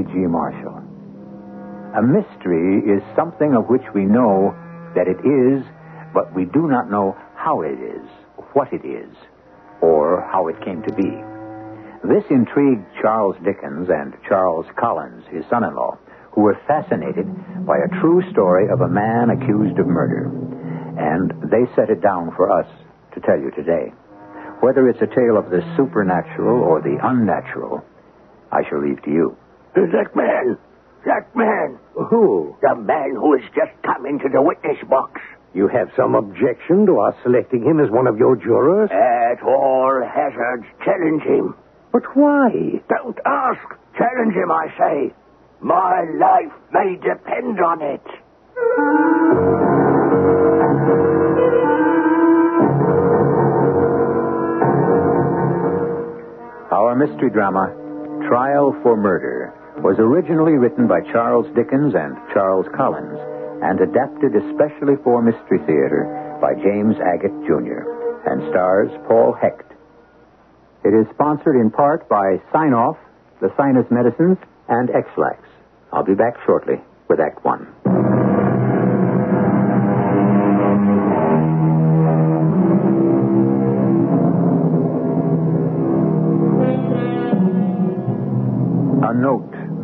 E.G. Marshall. A mystery is something of which we know that it is, but we do not know how it is, what it is, or how it came to be. This intrigued Charles Dickens and Charles Collins, his son in law, who were fascinated by a true story of a man accused of murder. And they set it down for us to tell you today. Whether it's a tale of the supernatural or the unnatural, I shall leave to you. That man. That man. Who? The man who has just come into the witness box. You have some objection to our selecting him as one of your jurors? At all hazards, challenge him. But why? Don't ask. Challenge him, I say. My life may depend on it. Our mystery drama, Trial for Murder, was originally written by Charles Dickens and Charles Collins and adapted especially for Mystery Theater by James Agate, Jr. and stars Paul Hecht. It is sponsored in part by Sine-Off, the Sinus Medicines, and Ex-Lax. I'll be back shortly with Act One.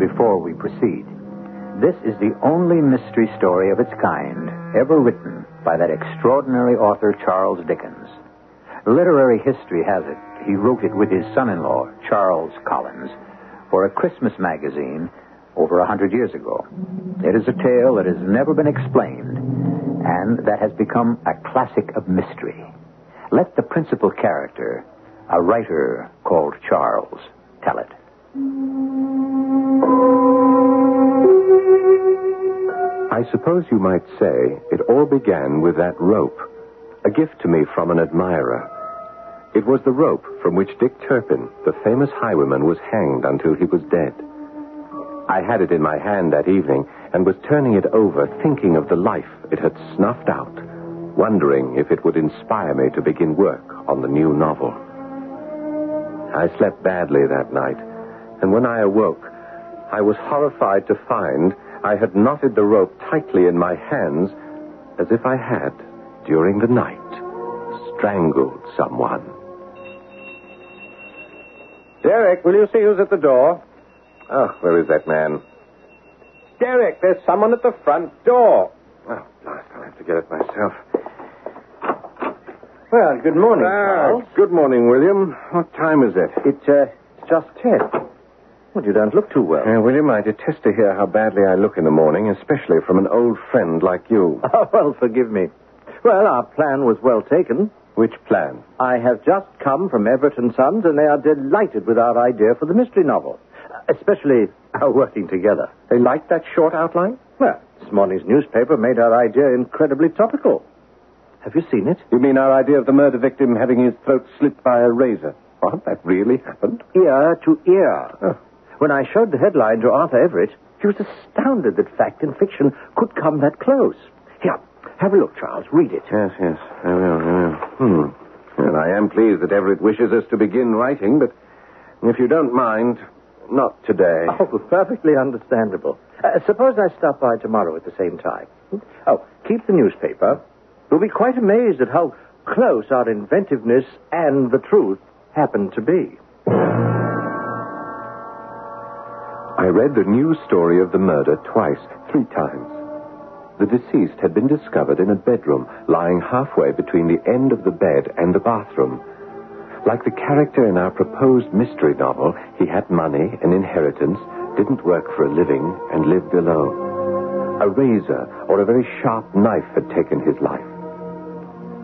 Before we proceed. This is the only mystery story of its kind ever written by that extraordinary author Charles Dickens. Literary history has it he wrote it with his son-in-law, Charles Collins, for a Christmas magazine over a hundred years ago. It is a tale that has never been explained and that has become a classic of mystery. Let the principal character, a writer called Charles, tell it. I suppose you might say it all began with that rope, a gift to me from an admirer. It was the rope from which Dick Turpin, the famous highwayman, was hanged until he was dead. I had it in my hand that evening and was turning it over, thinking of the life it had snuffed out, wondering if it would inspire me to begin work on the new novel. I slept badly that night, and when I awoke, I was horrified to find I had knotted the rope tightly in my hands as if I had, during the night, strangled someone. Derek, will you see who's at the door? Oh, where is that man? Derek, there's someone at the front door. Oh, blast, I'll have to get it myself. Well, good morning, Ah, Charles. good morning, William. What time is it? It, uh, it's just ten. Well, you don't look too well. Uh, William, I detest to hear how badly I look in the morning, especially from an old friend like you. Oh, well, forgive me. Well, our plan was well taken. Which plan? I have just come from Everett and Sons, and they are delighted with our idea for the mystery novel, especially our working together. They liked that short outline? Well, this morning's newspaper made our idea incredibly topical. Have you seen it? You mean our idea of the murder victim having his throat slit by a razor? What? That really happened? Ear to ear. Oh. When I showed the headline to Arthur Everett, he was astounded that fact and fiction could come that close. Here, have a look, Charles. Read it. Yes, yes. I will, I will. Hmm. And I am pleased that Everett wishes us to begin writing, but if you don't mind, not today. Oh, perfectly understandable. Uh, suppose I stop by tomorrow at the same time. Oh, keep the newspaper. You'll be quite amazed at how close our inventiveness and the truth happen to be. I read the news story of the murder twice, three times. The deceased had been discovered in a bedroom, lying halfway between the end of the bed and the bathroom. Like the character in our proposed mystery novel, he had money, an inheritance, didn't work for a living, and lived alone. A razor or a very sharp knife had taken his life.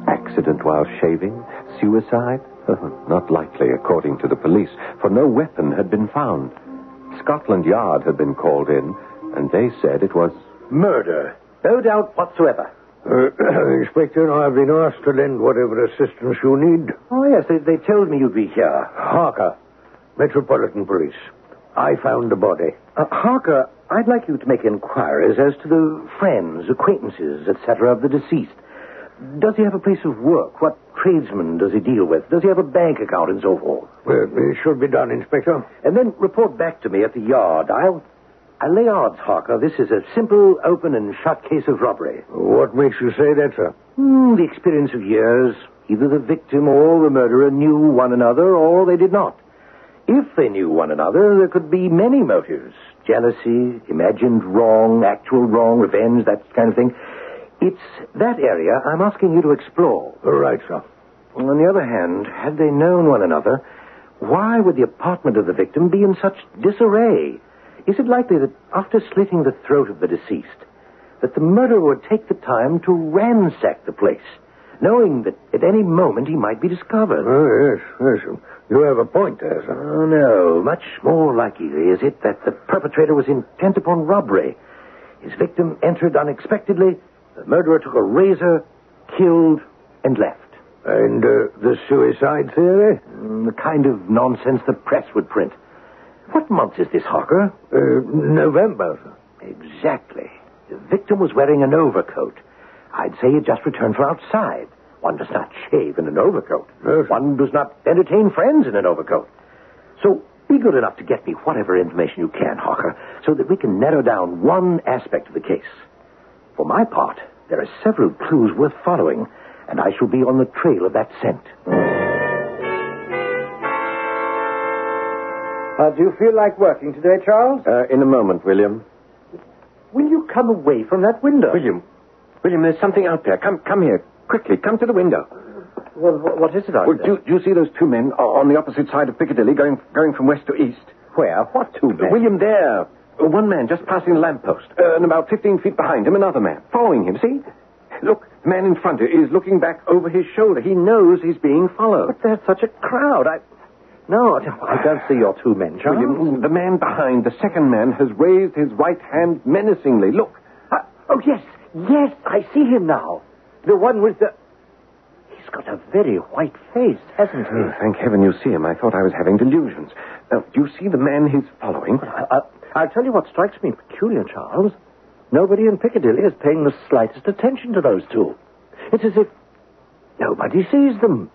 Accident while shaving? Suicide? Not likely, according to the police, for no weapon had been found. Scotland Yard had been called in, and they said it was. Murder. No doubt whatsoever. Uh, Inspector, I've been asked to lend whatever assistance you need. Oh, yes, they, they told me you'd be here. Harker, Metropolitan Police. I found the body. Uh, Harker, I'd like you to make inquiries as to the friends, acquaintances, etc. of the deceased. Does he have a place of work? What tradesmen does he deal with? Does he have a bank account and so forth? Well, it should be done, Inspector. And then report back to me at the yard. I'll, I'll lay odds, Harker. This is a simple, open, and shut case of robbery. What makes you say that, sir? Hmm, the experience of years. Either the victim or the murderer knew one another, or they did not. If they knew one another, there could be many motives jealousy, imagined wrong, actual wrong, revenge, that kind of thing. It's that area I'm asking you to explore. All right, sir. On the other hand, had they known one another, why would the apartment of the victim be in such disarray? Is it likely that after slitting the throat of the deceased, that the murderer would take the time to ransack the place, knowing that at any moment he might be discovered? Oh, yes, yes. You have a point there, sir. Oh, no. Much more likely is it that the perpetrator was intent upon robbery. His victim entered unexpectedly. The murderer took a razor, killed, and left. And uh, the suicide theory? Mm, the kind of nonsense the press would print. What month is this, Harker? Uh, November. Exactly. The victim was wearing an overcoat. I'd say he'd just returned from outside. One does not shave in an overcoat. Yes. One does not entertain friends in an overcoat. So be good enough to get me whatever information you can, Harker, so that we can narrow down one aspect of the case. For my part, there are several clues worth following, and I shall be on the trail of that scent. Uh, do you feel like working today, Charles? Uh, in a moment, William. Will you come away from that window? William, William, there's something out there. Come, come here quickly. Come to the window. Well, what is it out Well, there? do, do you see those two men on the opposite side of Piccadilly, going going from west to east? Where? What two men? William, there. Uh, One man just passing a lamppost, uh, and about 15 feet behind him, another man following him. See? Look, the man in front is looking back over his shoulder. He knows he's being followed. But there's such a crowd. I. No, I don't see your two men, Charles. William, the man behind, the second man, has raised his right hand menacingly. Look. Uh, oh, yes. Yes, I see him now. The one with the. He's got a very white face, hasn't he? Oh, thank heaven you see him. I thought I was having delusions. Now, do you see the man he's following? I, I, I'll tell you what strikes me peculiar, Charles. Nobody in Piccadilly is paying the slightest attention to those two. It's as if nobody sees them.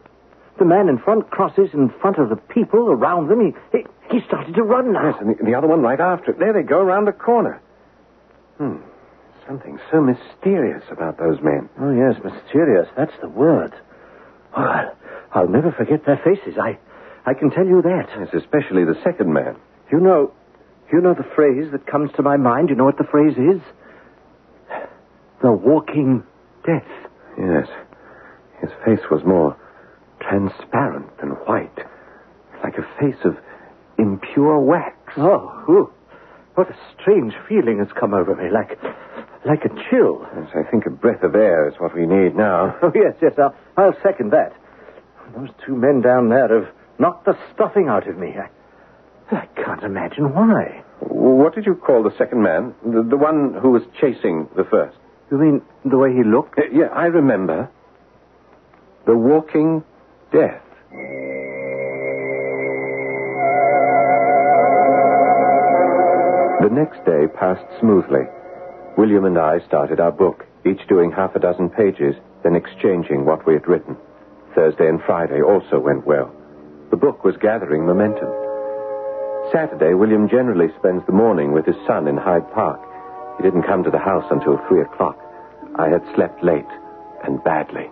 The man in front crosses in front of the people around them. He, he, he started to run now. Yes, and the, the other one right after it. There they go, around the corner. Hmm. Something so mysterious about those men. Oh, yes, mysterious. That's the word. Oh, I'll, I'll never forget their faces. I, I can tell you that. Yes, especially the second man. You know, you know the phrase that comes to my mind. You know what the phrase is? The walking death. Yes. His face was more transparent than white. Like a face of impure wax. Oh, ooh, what a strange feeling has come over me, like, like a chill. Yes, I think a breath of air is what we need now. Oh yes, yes, I'll, I'll second that. Those two men down there have knocked the stuffing out of me. I, I can't imagine why. What did you call the second man? The, the one who was chasing the first? You mean the way he looked? Uh, yeah, I remember. The walking death. The next day passed smoothly. William and I started our book, each doing half a dozen pages, then exchanging what we had written. Thursday and Friday also went well. The book was gathering momentum. Saturday, William generally spends the morning with his son in Hyde Park. He didn't come to the house until three o'clock. I had slept late and badly.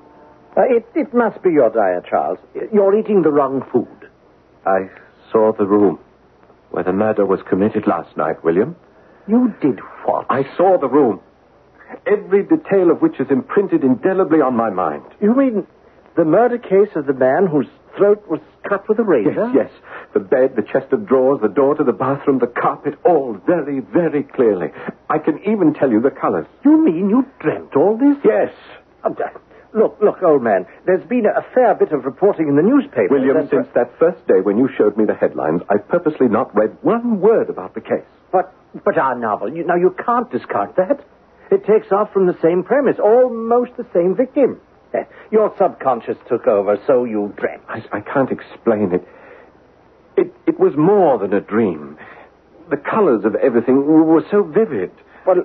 Uh, it, it must be your diet, Charles. You're eating the wrong food. I saw the room where the murder was committed last night, William. You did what? I saw the room. Every detail of which is imprinted indelibly on my mind. You mean the murder case of the man whose throat was cut with a razor? Yes, yes. The bed, the chest of drawers, the door to the bathroom, the carpet, all very, very clearly. I can even tell you the colors. You mean you dreamt all this? Yes. Oh, look, look, old man. There's been a fair bit of reporting in the newspaper. William, since that first day when you showed me the headlines, I've purposely not read one word about the case. But, but our novel, you, now you can't discard that. It takes off from the same premise, almost the same victim. Your subconscious took over, so you dreamt. I, I can't explain it. It it was more than a dream. The colors of everything were so vivid. Well,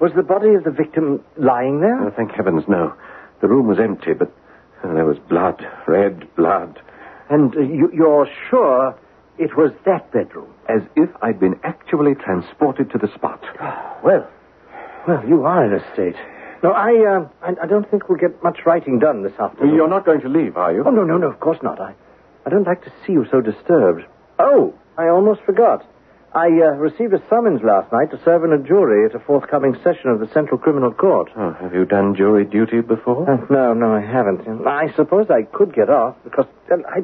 was the body of the victim lying there? Oh, thank heavens, no. The room was empty, but uh, there was blood, red blood, And uh, you, you're sure it was that bedroom? as if I'd been actually transported to the spot. Well, well, you are in a state. No, I, uh, I, I don't think we'll get much writing done this afternoon. You're not going to leave, are you? Oh, no, no, no, of course not. I, I don't like to see you so disturbed. Oh, I almost forgot. I uh, received a summons last night to serve in a jury at a forthcoming session of the Central Criminal Court. Oh, have you done jury duty before? Uh, no, no, I haven't. I suppose I could get off because I,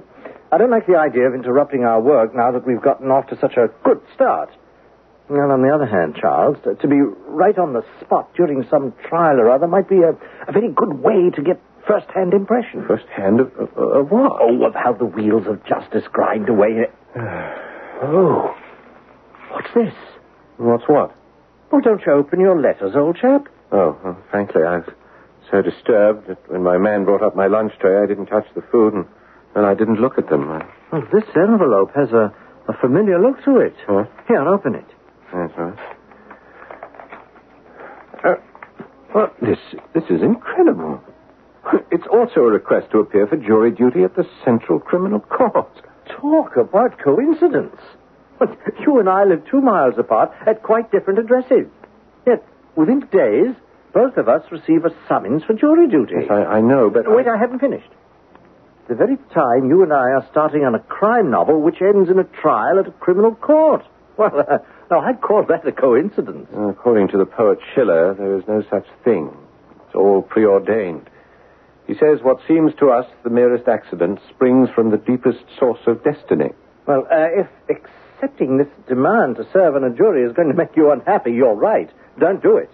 I don't like the idea of interrupting our work now that we've gotten off to such a good start. Well, on the other hand, Charles, to, to be right on the spot during some trial or other might be a, a very good way to get first-hand impression. First hand of, of, of what? Oh, of how the wheels of justice grind away. oh, what's this? What's what? Oh, don't you open your letters, old chap? Oh, well, frankly, I was so disturbed that when my man brought up my lunch tray, I didn't touch the food and, and I didn't look at them. I, Well, this envelope has a, a familiar look to it. Here, open it. That's right. Uh, well, this, this is incredible. It's also a request to appear for jury duty at the Central Criminal Court. Talk about coincidence. You and I live two miles apart at quite different addresses. Yet, within days, both of us receive a summons for jury duty. Yes, I, I know, but... Wait, I haven't finished. The very time you and I are starting on a crime novel which ends in a trial at a criminal court. Well, uh, now, I'd call that a coincidence. According to the poet Schiller, there is no such thing. It's all preordained. He says what seems to us the merest accident springs from the deepest source of destiny. Well, uh, if accepting this demand to serve on a jury is going to make you unhappy, you're right. Don't do it.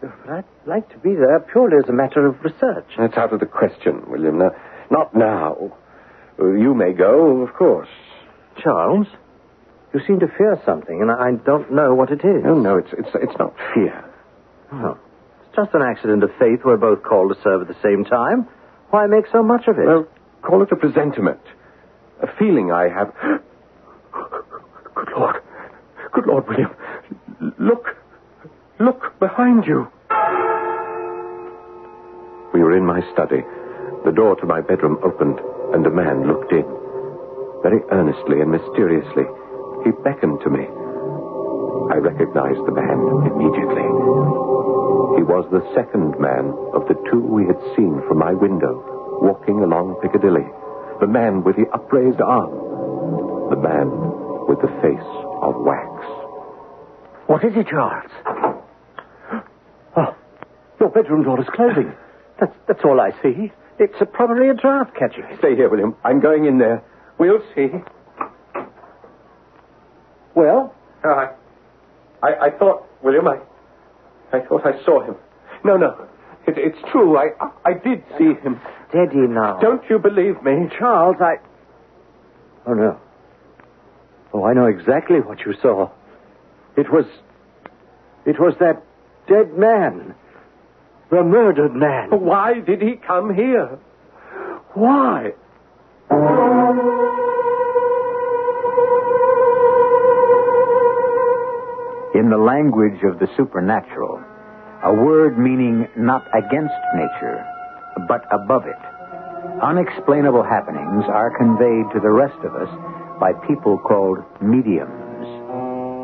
But I'd like to be there purely as a matter of research. That's out of the question, William. Now, not now. Uh, You may go, of course. Charles, you seem to fear something, and I don't know what it is. No, no, it's it's it's not fear. Oh, it's just an accident of fate. We're both called to serve at the same time. Why make so much of it? Well, call it a presentiment, a feeling I have. Good Lord, good Lord, William, look, look behind you. We were in my study. The door to my bedroom opened, and a man looked in. Very earnestly and mysteriously, he beckoned to me. I recognized the man immediately. He was the second man of the two we had seen from my window, walking along Piccadilly. The man with the upraised arm. The man with the face of wax. What is it, Charles? Oh, your bedroom door is closing. That's, that's all I see. It's uh, probably a draft catching it. Stay here, William. I'm going in there. We'll see. Well, I, I, I thought, William, I, I thought I saw him. No, no. It, it's true. I, I, I did see him. steady now. Don't you believe me? Charles, I. Oh, no. Oh, I know exactly what you saw. It was. It was that dead man. The murdered man. Why did he come here? Why? The language of the supernatural, a word meaning not against nature, but above it. Unexplainable happenings are conveyed to the rest of us by people called mediums.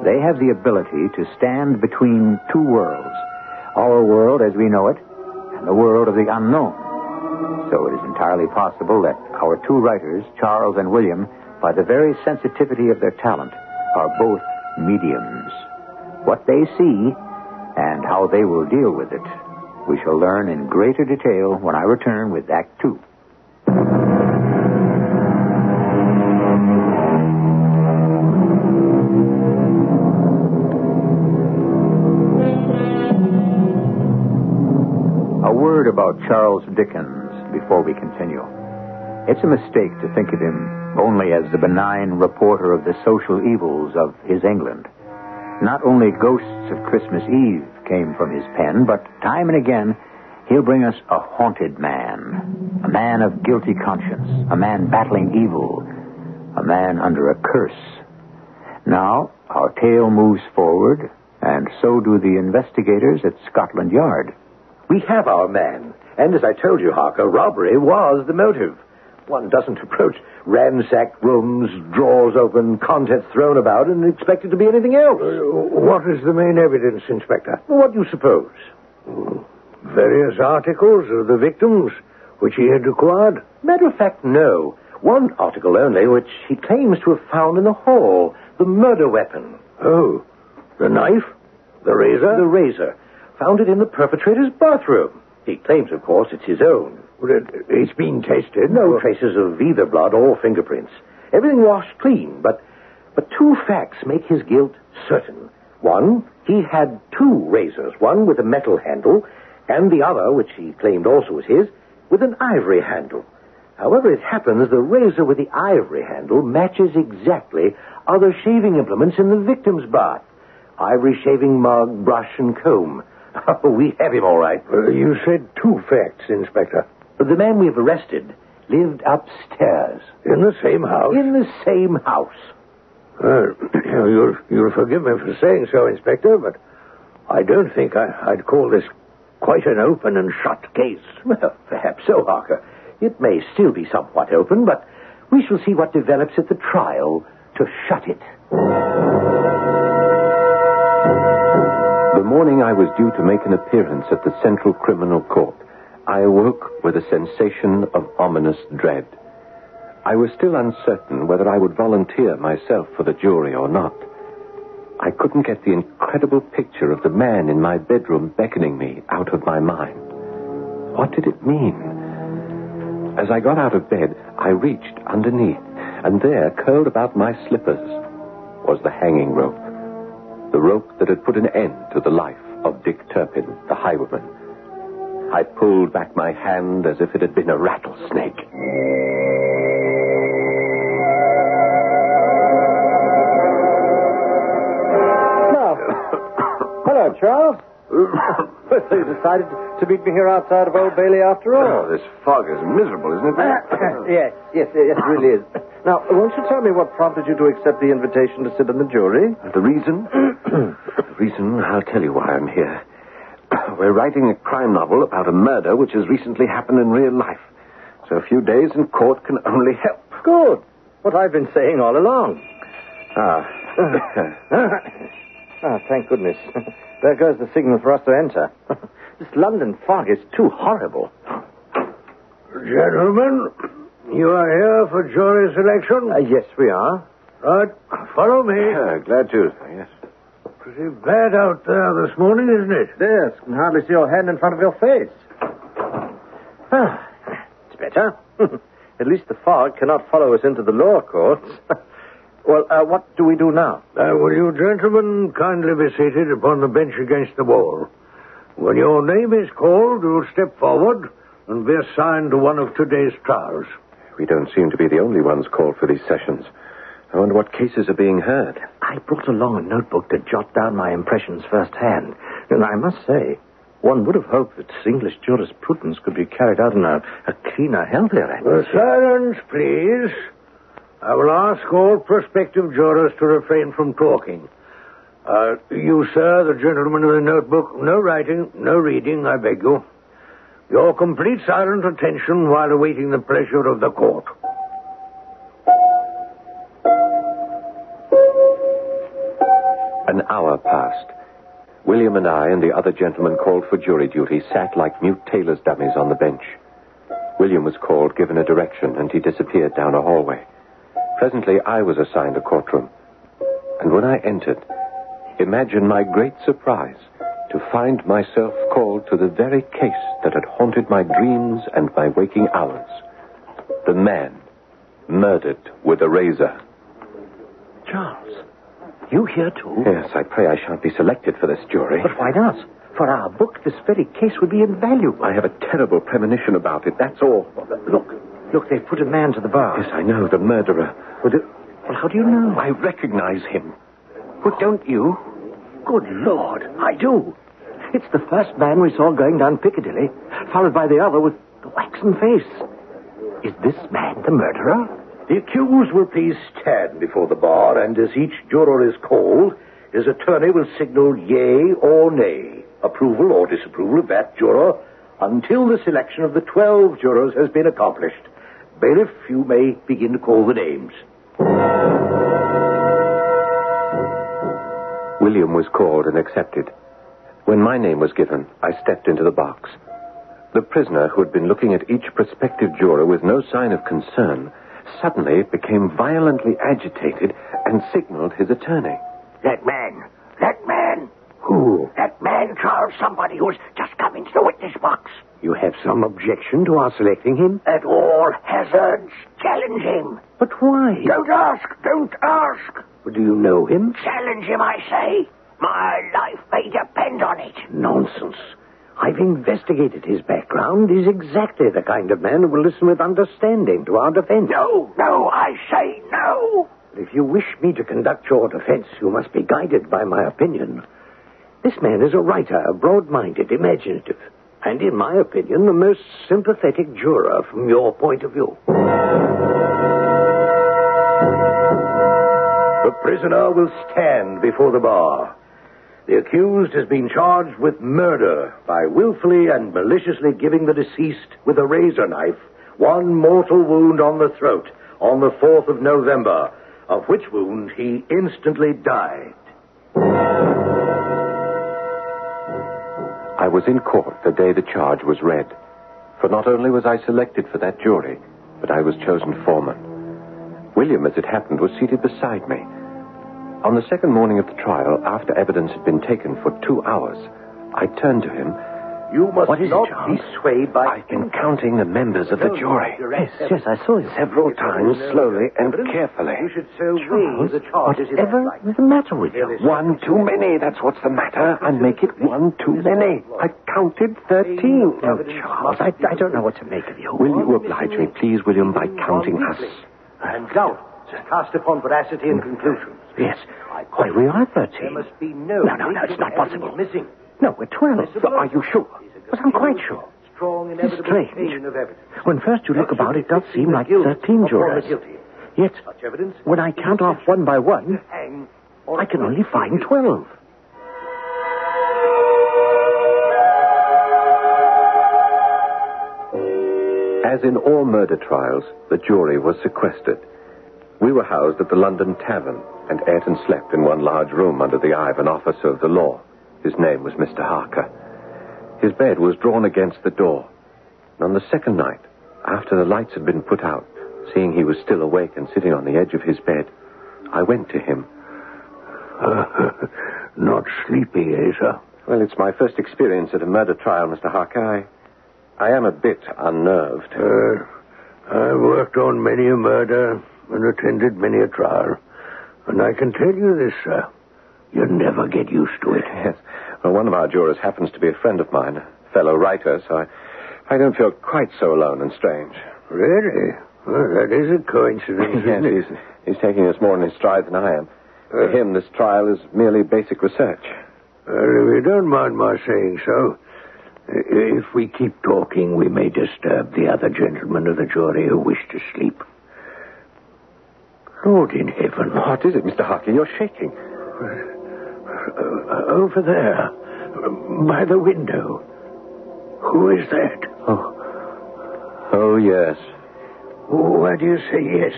They have the ability to stand between two worlds our world as we know it, and the world of the unknown. So it is entirely possible that our two writers, Charles and William, by the very sensitivity of their talent, are both mediums. What they see and how they will deal with it, we shall learn in greater detail when I return with Act Two. A word about Charles Dickens before we continue. It's a mistake to think of him only as the benign reporter of the social evils of his England. Not only ghosts of Christmas Eve came from his pen, but time and again he'll bring us a haunted man, a man of guilty conscience, a man battling evil, a man under a curse. Now, our tale moves forward, and so do the investigators at Scotland Yard. We have our man. And as I told you, Harker, robbery was the motive. One doesn't approach ransacked rooms, drawers open, contents thrown about, and expect it to be anything else. Uh, what is the main evidence, Inspector? What do you suppose? Various articles of the victims which he had acquired? Matter of fact, no. One article only, which he claims to have found in the hall. The murder weapon. Oh, the knife? The razor? The razor. Found it in the perpetrator's bathroom. He claims, of course, it's his own. Well, it, it's been tested. No traces of either blood or fingerprints. Everything washed clean, but but two facts make his guilt certain. One, he had two razors, one with a metal handle, and the other, which he claimed also was his, with an ivory handle. However, it happens the razor with the ivory handle matches exactly other shaving implements in the victim's bath. Ivory shaving mug, brush, and comb. Oh, we have him all right. Uh, you said two facts, Inspector. The man we've arrested lived upstairs. In the same house? In the same house. Well, you'll, you'll forgive me for saying so, Inspector, but I don't think I, I'd call this quite an open and shut case. Well, perhaps so, Harker. It may still be somewhat open, but we shall see what develops at the trial to shut it. The morning I was due to make an appearance at the Central Criminal Court, I awoke with a sensation of ominous dread. I was still uncertain whether I would volunteer myself for the jury or not. I couldn't get the incredible picture of the man in my bedroom beckoning me out of my mind. What did it mean? As I got out of bed, I reached underneath, and there, curled about my slippers, was the hanging rope. The rope that had put an end to the life of Dick Turpin, the highwayman. I pulled back my hand as if it had been a rattlesnake. Now, hello, Charles. so you decided to meet me here outside of Old Bailey after all? Oh, this fog is miserable, isn't it? yes, yes, yes, it really is. Now, won't you tell me what prompted you to accept the invitation to sit on the jury? The reason? the reason, I'll tell you why I'm here. We're writing a crime novel about a murder which has recently happened in real life. So a few days in court can only help. Good. What I've been saying all along. Ah. Ah, thank goodness. there goes the signal for us to enter. this London fog is too horrible. Gentlemen, you are here for jury selection? Uh, yes, we are. Right, follow me. Glad to, yes. Pretty bad out there this morning, isn't it? Yes, can hardly see your hand in front of your face. Ah, it's better. At least the fog cannot follow us into the lower courts. well, uh, what do we do now? Uh, will you gentlemen kindly be seated upon the bench against the wall? When your name is called, you'll step forward and be assigned to one of today's trials. We don't seem to be the only ones called for these sessions. I wonder what cases are being heard. I brought along a notebook to jot down my impressions firsthand. And I must say, one would have hoped that English jurisprudence could be carried out in a, a cleaner, healthier atmosphere. silence, please. I will ask all prospective jurors to refrain from talking. Uh, you, sir, the gentleman with the notebook, no writing, no reading, I beg you. Your complete silent attention while awaiting the pleasure of the court. An hour passed. William and I and the other gentlemen called for jury duty sat like mute tailor's dummies on the bench. William was called, given a direction, and he disappeared down a hallway. Presently, I was assigned a courtroom. And when I entered, imagine my great surprise to find myself called to the very case that had haunted my dreams and my waking hours. The man murdered with a razor. Charles, you here too? Yes, I pray I shan't be selected for this jury. But why not? For our book, this very case would be invaluable. I have a terrible premonition about it, that's all. Look, look, they've put a man to the bar. Yes, I know, the murderer. Well, well, how do you know? I recognize him. Well, don't you? Good Lord, I do. It's the first man we saw going down Piccadilly, followed by the other with the waxen face. Is this man the murderer? The accused will please stand before the bar, and as each juror is called, his attorney will signal yea or nay, approval or disapproval of that juror, until the selection of the twelve jurors has been accomplished. Bailiff, you may begin to call the names. William was called and accepted. When my name was given, I stepped into the box. The prisoner, who had been looking at each prospective juror with no sign of concern, suddenly became violently agitated and signaled his attorney. That man. That man. Who? That man, Charles, somebody who's just come into the witness box. You have some objection to our selecting him? At all hazards, challenge him. But why? Don't ask. Don't ask. Do you know him? Challenge him, I say. My life may depend on it. Nonsense. I've investigated his background. He's exactly the kind of man who will listen with understanding to our defense. No, no, I say no. If you wish me to conduct your defense, you must be guided by my opinion. This man is a writer, a broad-minded, imaginative, and in my opinion, the most sympathetic juror from your point of view. The prisoner will stand before the bar. The accused has been charged with murder by willfully and maliciously giving the deceased with a razor knife one mortal wound on the throat on the 4th of November, of which wound he instantly died. I was in court the day the charge was read. For not only was I selected for that jury, but I was chosen foreman. William, as it happened, was seated beside me. On the second morning of the trial, after evidence had been taken for two hours, I turned to him. You must What is it, not Charles? be swayed by I've been counting the members of the jury. Yes, yes, I saw it. Several times, slowly and carefully. You should so Charles, the charges whatever is the matter with you? One too many, that's what's the matter. I make it one too many. I counted 13. Oh, Charles, I, I don't know what to make of you. Will you oblige me, please, William, by counting us? And doubt cast upon veracity and mm. conclusions. Yes. Why, we are 13. There must be no. No, no, no, it's not possible. Missing. No, we're 12. So are you sure? But I'm quite sure. Strong It's strange. of evidence. When first you look about, it does seem like 13 jurors. the guilty. Yet, Such evidence. when I count off one by one, Hang or I can only find 12. As in all murder trials, the jury was sequestered. We were housed at the London Tavern and ate and slept in one large room under the eye of an officer of the law. His name was Mr. Harker. His bed was drawn against the door. And on the second night, after the lights had been put out, seeing he was still awake and sitting on the edge of his bed, I went to him. Not sleepy, eh, sir? Well, it's my first experience at a murder trial, Mr. Harker. I, I am a bit unnerved. Uh, I've worked on many a murder and attended many a trial. And I can tell you this, sir. You never get used to it. Yes. Well, one of our jurors happens to be a friend of mine, a fellow writer, so I, I don't feel quite so alone and strange. Really? Well, that is a coincidence, yes, he's, he's taking us more in his stride than I am. Uh. to him, this trial is merely basic research. Well, if you don't mind my saying so, if we keep talking, we may disturb the other gentlemen of the jury who wish to sleep. Lord in heaven. What is it, Mr. Harker? You're shaking. Uh, over there, uh, by the window. Who is that? Oh. Oh, yes. Why do you say yes?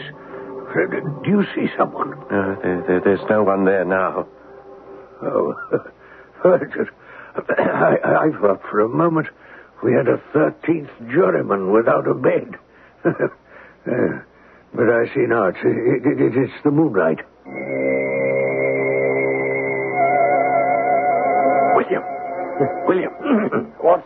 Uh, Do you see someone? Uh, there, there, there's no one there now. Oh, I, just, I, I thought for a moment we had a 13th juryman without a bed. Uh, but I see now it's, it, it, it's the moonlight. William. what?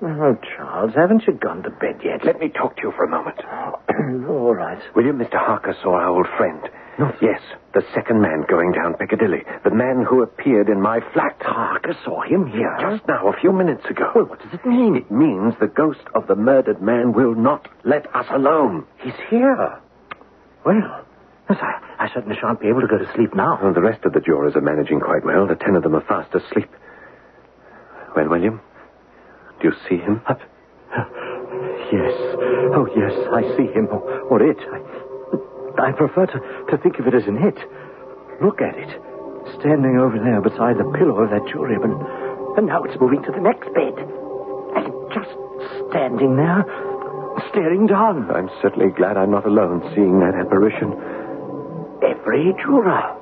Oh, Charles, haven't you gone to bed yet? Let me talk to you for a moment. All right. William, Mr. Harker saw our old friend. No. Yes, the second man going down Piccadilly. The man who appeared in my flat. Harker saw him here. Just now, a few minutes ago. Well, what does it mean? It means the ghost of the murdered man will not let us alone. He's here. Well, yes, I, I certainly shan't be able to go to sleep now. Well, the rest of the jurors are managing quite well. The ten of them are fast asleep. Well, William, do you see him? Up. Yes. Oh, yes, I see him. Or, or it. I, I prefer to, to think of it as an it. Look at it. Standing over there beside the pillow of that jury And, and now it's moving to the next bed. And just standing there, staring down. I'm certainly glad I'm not alone seeing that apparition. Every juror.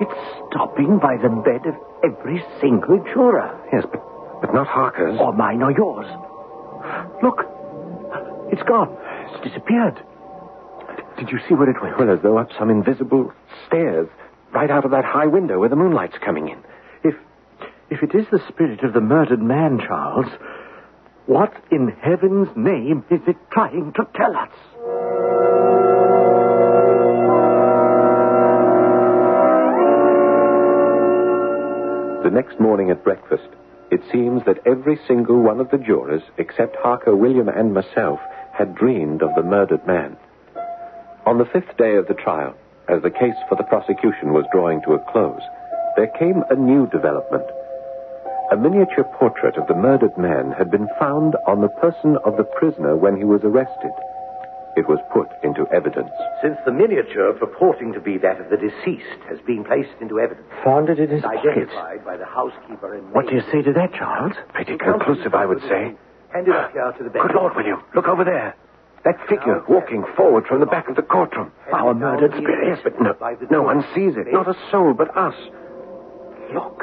It's stopping by the bed of every single juror. Yes, but, but not Harker's. Or mine or yours. Look. It's gone. It's disappeared. Did you see where it went? Well, as though up some invisible stairs, right out of that high window where the moonlight's coming in. If if it is the spirit of the murdered man, Charles, what in heaven's name is it trying to tell us? The next morning at breakfast, it seems that every single one of the jurors, except Harker, William, and myself, had dreamed of the murdered man. On the fifth day of the trial, as the case for the prosecution was drawing to a close, there came a new development. A miniature portrait of the murdered man had been found on the person of the prisoner when he was arrested. It was put into evidence. Since the miniature purporting to be that of the deceased has been placed into evidence. Found it in his pocket. Identified by the housekeeper and What do you say to that, Charles? Pretty conclusive, I would say. Hand it up here to the bench. Good Lord, will you? look over there. That figure walking forward from the back of the courtroom. Our murdered spirit. Yes, but no, no one sees it. Not a soul but us. Look,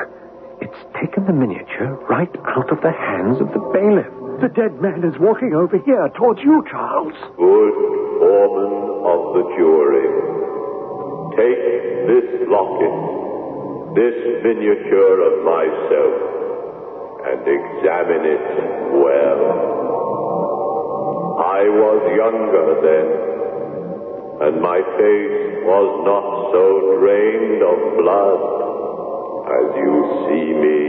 it's taken the miniature right out of the hands of the bailiff. The dead man is walking over here towards you, Charles. Good foreman of the jury, take this locket, this miniature of myself, and examine it well. I was younger then, and my face was not so drained of blood as you see me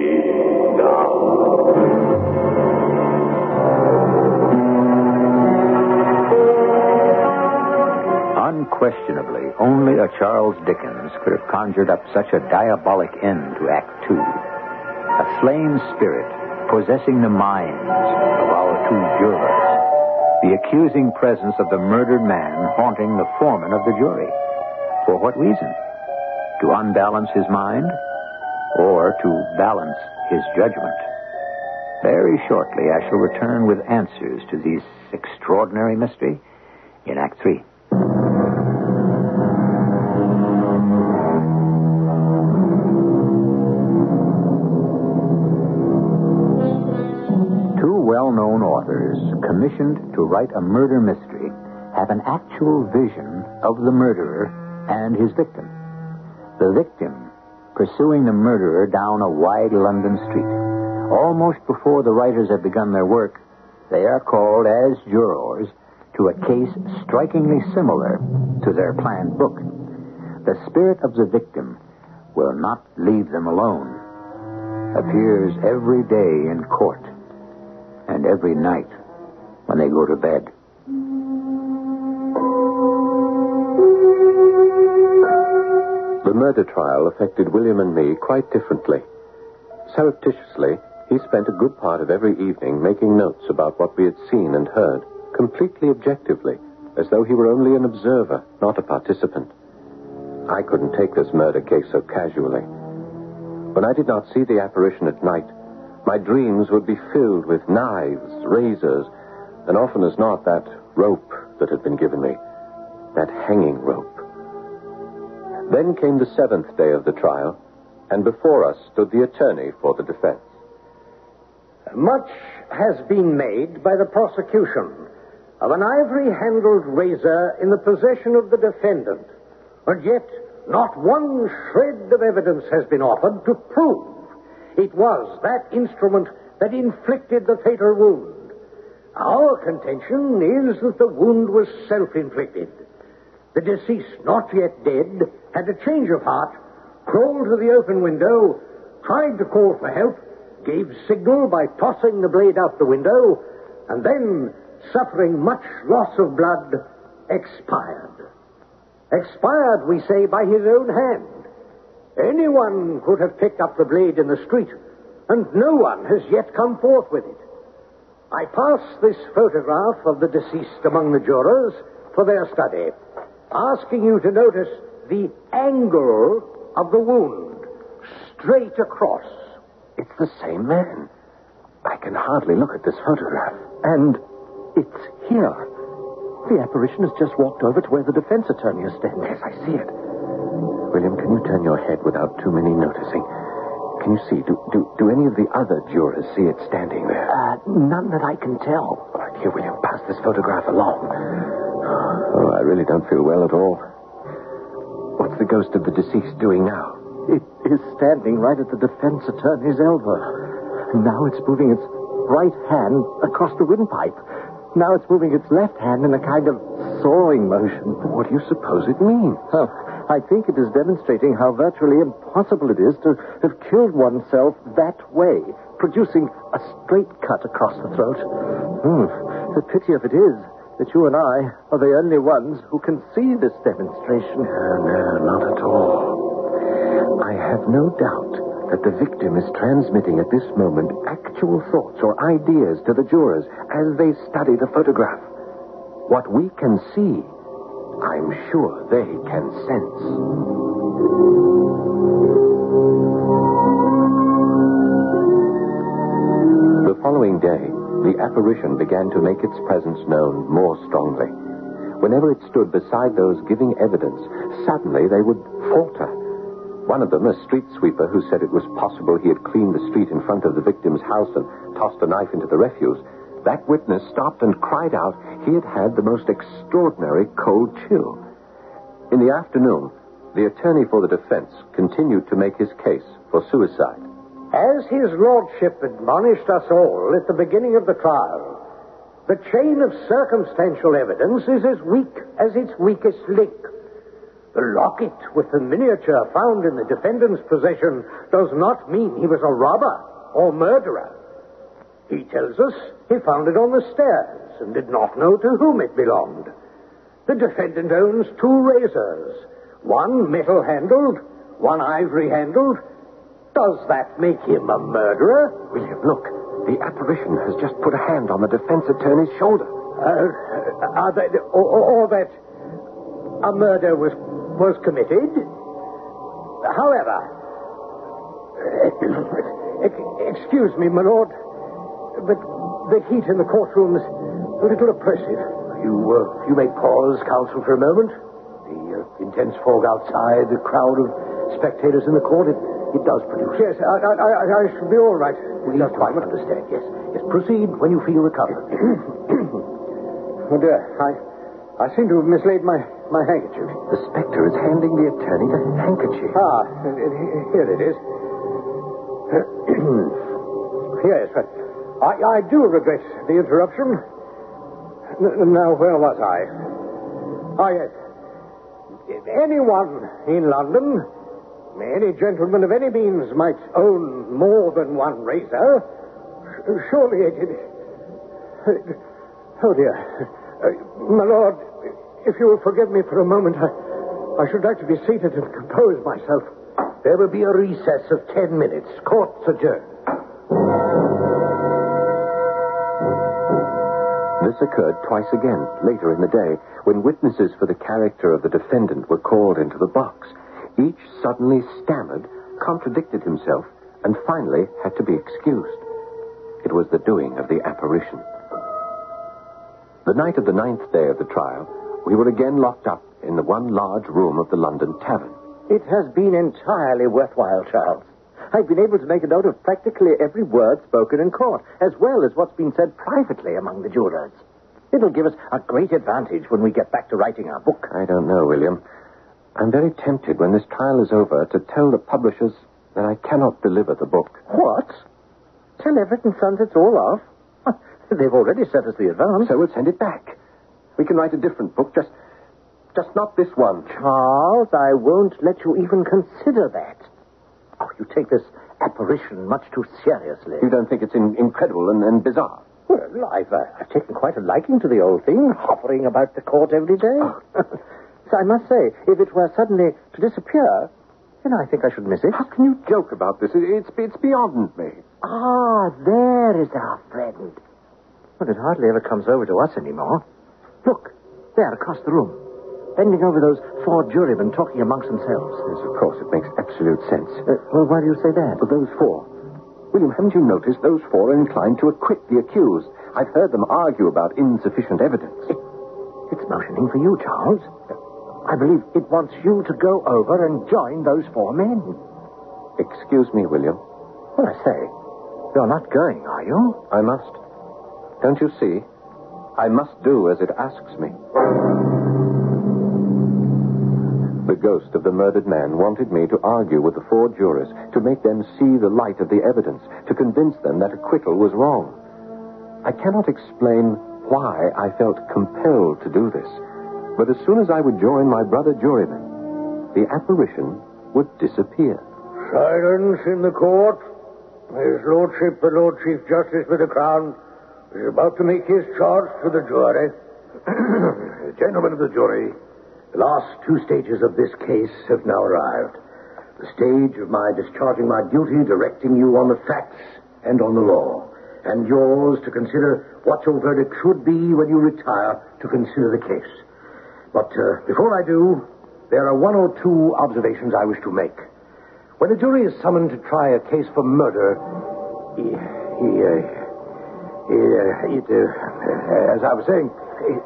now. Unquestionably, only a Charles Dickens could have conjured up such a diabolic end to Act Two. A slain spirit possessing the minds of our two jurors. The accusing presence of the murdered man haunting the foreman of the jury. For what reason? To unbalance his mind or to balance his judgment? Very shortly, I shall return with answers to this extraordinary mystery in Act Three. Commissioned to write a murder mystery, have an actual vision of the murderer and his victim. The victim pursuing the murderer down a wide London street. Almost before the writers have begun their work, they are called as jurors to a case strikingly similar to their planned book. The spirit of the victim will not leave them alone. Appears every day in court and every night when they go to bed. The murder trial affected William and me quite differently. Surreptitiously, he spent a good part of every evening making notes about what we had seen and heard, completely objectively, as though he were only an observer, not a participant. I couldn't take this murder case so casually. When I did not see the apparition at night, my dreams would be filled with knives, razors, and often as not that rope that had been given me, that hanging rope. Then came the seventh day of the trial, and before us stood the attorney for the defense. Much has been made by the prosecution of an ivory handled razor in the possession of the defendant, and yet not one shred of evidence has been offered to prove it was that instrument that inflicted the fatal wound. Our contention is that the wound was self inflicted. The deceased, not yet dead, had a change of heart, crawled to the open window, tried to call for help, gave signal by tossing the blade out the window, and then, suffering much loss of blood, expired. Expired, we say, by his own hand. Anyone could have picked up the blade in the street, and no one has yet come forth with it. I pass this photograph of the deceased among the jurors for their study, asking you to notice the angle of the wound, straight across. It's the same man. I can hardly look at this photograph. And it's here. The apparition has just walked over to where the defense attorney is standing. Yes, I see it. William, can you turn your head without too many noticing? Can you see? Do, do, do any of the other jurors see it standing there? Uh, none that I can tell. All right, here, William, pass this photograph along. Oh, I really don't feel well at all. What's the ghost of the deceased doing now? It is standing right at the defense attorney's elbow. Now it's moving its right hand across the windpipe. Now it's moving its left hand in a kind of sawing motion. What do you suppose it means? Oh, I think it is demonstrating how virtually impossible it is to have killed oneself that way, producing a straight cut across the throat. Hmm. The pity of it is that you and I are the only ones who can see this demonstration. No, no, not at all. I have no doubt that the victim is transmitting at this moment actual thoughts or ideas to the jurors as they study the photograph. What we can see, I'm sure they can sense. The following day, the apparition began to make its presence known more strongly. Whenever it stood beside those giving evidence, suddenly they would falter. One of them, a street sweeper who said it was possible he had cleaned the street in front of the victim's house and tossed a knife into the refuse, that witness stopped and cried out he had had the most extraordinary cold chill. In the afternoon, the attorney for the defense continued to make his case for suicide. As his lordship admonished us all at the beginning of the trial, the chain of circumstantial evidence is as weak as its weakest link. The locket with the miniature found in the defendant's possession does not mean he was a robber or murderer. He tells us he found it on the stairs and did not know to whom it belonged. The defendant owns two razors, one metal handled, one ivory handled. Does that make him a murderer? William, look. The apparition has just put a hand on the defense attorney's shoulder. Uh, are they, or, or that a murder was was committed. However, excuse me, my lord, but the heat in the courtroom is a little oppressive. You, uh, you may pause, counsel, for a moment. The uh, intense fog outside, the crowd of spectators in the court, it, it does produce. Yes, I, I, I, I shall be all right. We just quite understand, yes. Yes, proceed when you feel recovered. oh, dear, I, I seem to have mislaid my, my handkerchief. The spectre is handing the attorney the handkerchief. Ah, here it is. yes, but I, I do regret the interruption. N- now, where was I? Ah, yes. Anyone in London, any gentleman of any means might own more than one razor. Surely it... it oh, dear. My lord, if you will forgive me for a moment, I, I should like to be seated and compose myself. There will be a recess of ten minutes. Court's adjourned. This occurred twice again later in the day when witnesses for the character of the defendant were called into the box. Each suddenly stammered, contradicted himself, and finally had to be excused. It was the doing of the apparition. The night of the ninth day of the trial, we were again locked up in the one large room of the London tavern. It has been entirely worthwhile, Charles. I've been able to make a note of practically every word spoken in court, as well as what's been said privately among the jurors. It'll give us a great advantage when we get back to writing our book. I don't know, William. I'm very tempted when this trial is over to tell the publishers that I cannot deliver the book. What? Tell Everett and Sons it's all off? They've already sent us the advance. So we'll send it back. We can write a different book, just just not this one. Charles, I won't let you even consider that. Oh, you take this apparition much too seriously. You don't think it's in, incredible and, and bizarre? Well, I've, uh, I've taken quite a liking to the old thing, hovering about the court every day. so I must say, if it were suddenly to disappear, then I think I should miss it. How can you joke about this? It, it's, it's beyond me. Ah, there is our friend. Well, it hardly ever comes over to us anymore. Look, there, across the room. Bending over those four jurymen talking amongst themselves. Yes, of course, it makes absolute sense. Uh, well, why do you say that? But those four. William, haven't you noticed those four are inclined to acquit the accused? I've heard them argue about insufficient evidence. It, it's motioning for you, Charles. I believe it wants you to go over and join those four men. Excuse me, William. Well, I say, you're not going, are you? I must. Don't you see? I must do as it asks me. The ghost of the murdered man wanted me to argue with the four jurors, to make them see the light of the evidence, to convince them that acquittal was wrong. I cannot explain why I felt compelled to do this, but as soon as I would join my brother jurymen, the apparition would disappear. Silence in the court. His Lordship, the Lord Chief Justice for the Crown, is about to make his charge to the jury. Gentlemen of the jury, the last two stages of this case have now arrived. The stage of my discharging my duty, directing you on the facts and on the law, and yours to consider what your verdict should be when you retire to consider the case. But uh, before I do, there are one or two observations I wish to make. When a jury is summoned to try a case for murder, he, he, uh, he, uh, it, uh, as I was saying,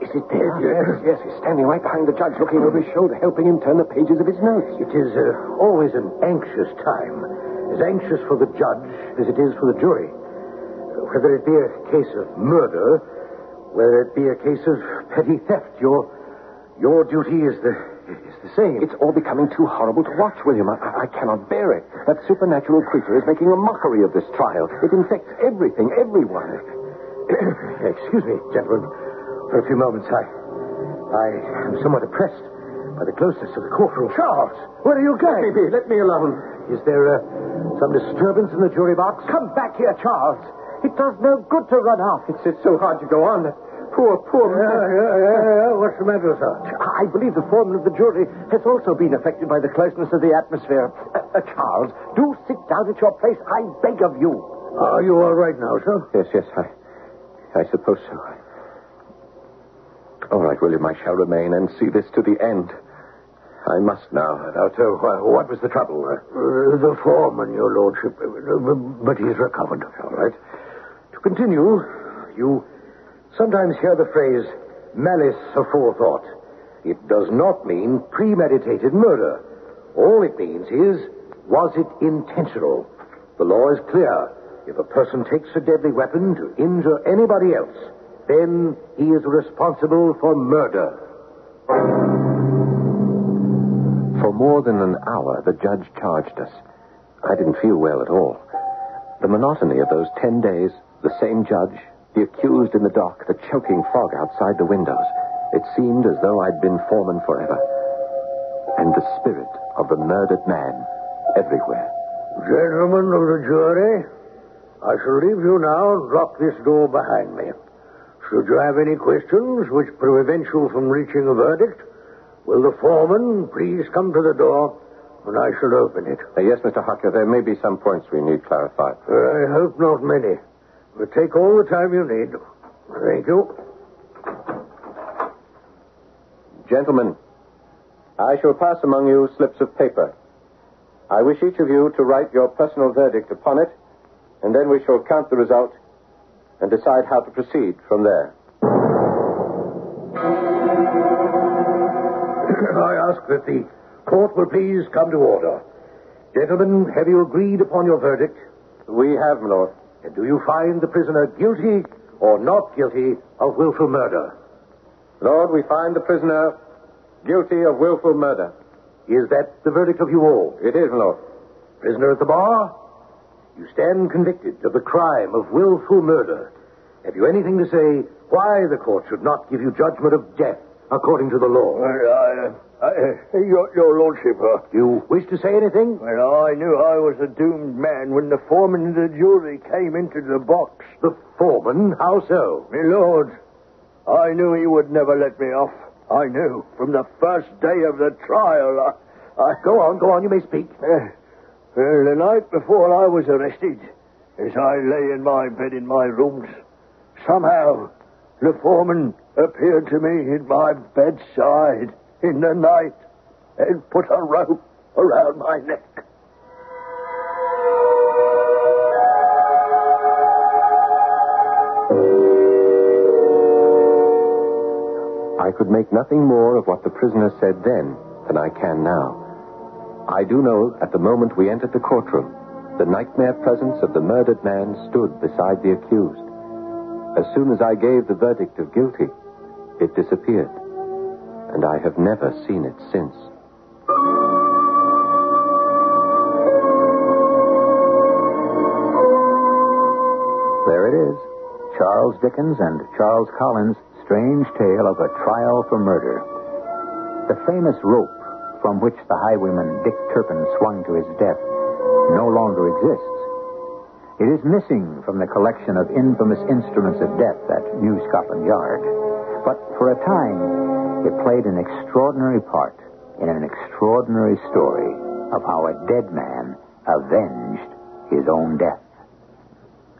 is it there? Yes, yes, he's standing right behind the judge, looking over his shoulder, helping him turn the pages of his notes. It is uh, always an anxious time, as anxious for the judge as it is for the jury. Whether it be a case of murder, whether it be a case of petty theft, your your duty is the is the same. It's all becoming too horrible to watch, William. I, I cannot bear it. That supernatural creature is making a mockery of this trial. It infects everything, everyone. Excuse me, gentlemen. For a few moments, I I am somewhat oppressed by the closeness of the courtroom. Charles, where are you going? Let me be. Let me alone. Is there uh, some disturbance in the jury box? Come back here, Charles. It does no good to run off. It's, it's so hard to go on. That poor, poor Yeah, man. yeah, yeah, yeah. What's the matter, sir? I believe the foreman of the jury has also been affected by the closeness of the atmosphere. Uh, uh, Charles, do sit down at your place, I beg of you. Are you all right now, sir? Yes, yes, I, I suppose so. All right, William, I shall remain and see this to the end. I must now. Now, so, uh, what was the trouble? Uh, Uh, the foreman, your lordship. Uh, But he's recovered. all right. To continue, you sometimes hear the phrase malice aforethought. It does not mean premeditated murder. All it means is, was it intentional? The law is clear. If a person takes a deadly weapon to injure anybody else, then he is responsible for murder. For more than an hour, the judge charged us. I didn't feel well at all. The monotony of those ten days, the same judge, the accused in the dock, the choking fog outside the windows. It seemed as though I'd been foreman forever. And the spirit of the murdered man everywhere. Gentlemen of the jury, I shall leave you now and lock this door behind me. Should you have any questions which prevent you from reaching a verdict, will the foreman please come to the door and I shall open it. Uh, yes, Mr. Hucker, there may be some points we need clarified. I hope not many. But take all the time you need. Thank you. Gentlemen, I shall pass among you slips of paper. I wish each of you to write your personal verdict upon it, and then we shall count the result and decide how to proceed from there. I ask that the court will please come to order. Gentlemen, have you agreed upon your verdict? We have, my lord. And do you find the prisoner guilty or not guilty of willful murder? Lord, we find the prisoner guilty of willful murder. Is that the verdict of you all? It is, my lord. Prisoner at the bar, you stand convicted of the crime of willful murder. Have you anything to say why the court should not give you judgment of death according to the law. Well, I, I, your, your lordship, uh, You wish to say anything? well, I knew I was a doomed man when the foreman of the jury came into the box. The foreman? How so? My lord, I knew he would never let me off. I knew from the first day of the trial. I, I Go on, go on, you may speak. Uh, well, the night before I was arrested, as I lay in my bed in my rooms, somehow the foreman appeared to me in my bedside in the night and put a rope around my neck. I could make nothing more of what the prisoner said then than I can now. I do know at the moment we entered the courtroom, the nightmare presence of the murdered man stood beside the accused. As soon as I gave the verdict of guilty, it disappeared, and I have never seen it since. There it is Charles Dickens and Charles Collins' strange tale of a trial for murder. The famous rope from which the highwayman Dick Turpin swung to his death no longer exists. It is missing from the collection of infamous instruments of death at New Scotland Yard. But for a time, it played an extraordinary part in an extraordinary story of how a dead man avenged his own death.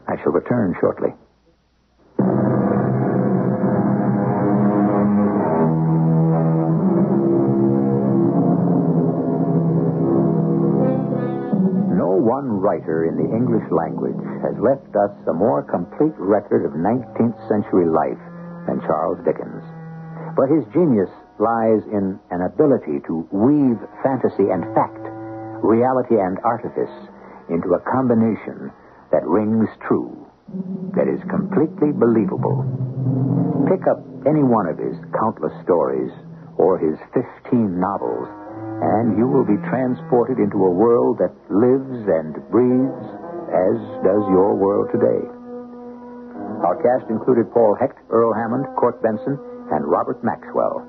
I shall return shortly. One writer in the English language has left us a more complete record of 19th century life than Charles Dickens. But his genius lies in an ability to weave fantasy and fact, reality and artifice into a combination that rings true, that is completely believable. Pick up any one of his countless stories or his 15 novels, and you will be transported into a world that lives and breathes as does your world today. Our cast included Paul Hecht, Earl Hammond, Court Benson, and Robert Maxwell.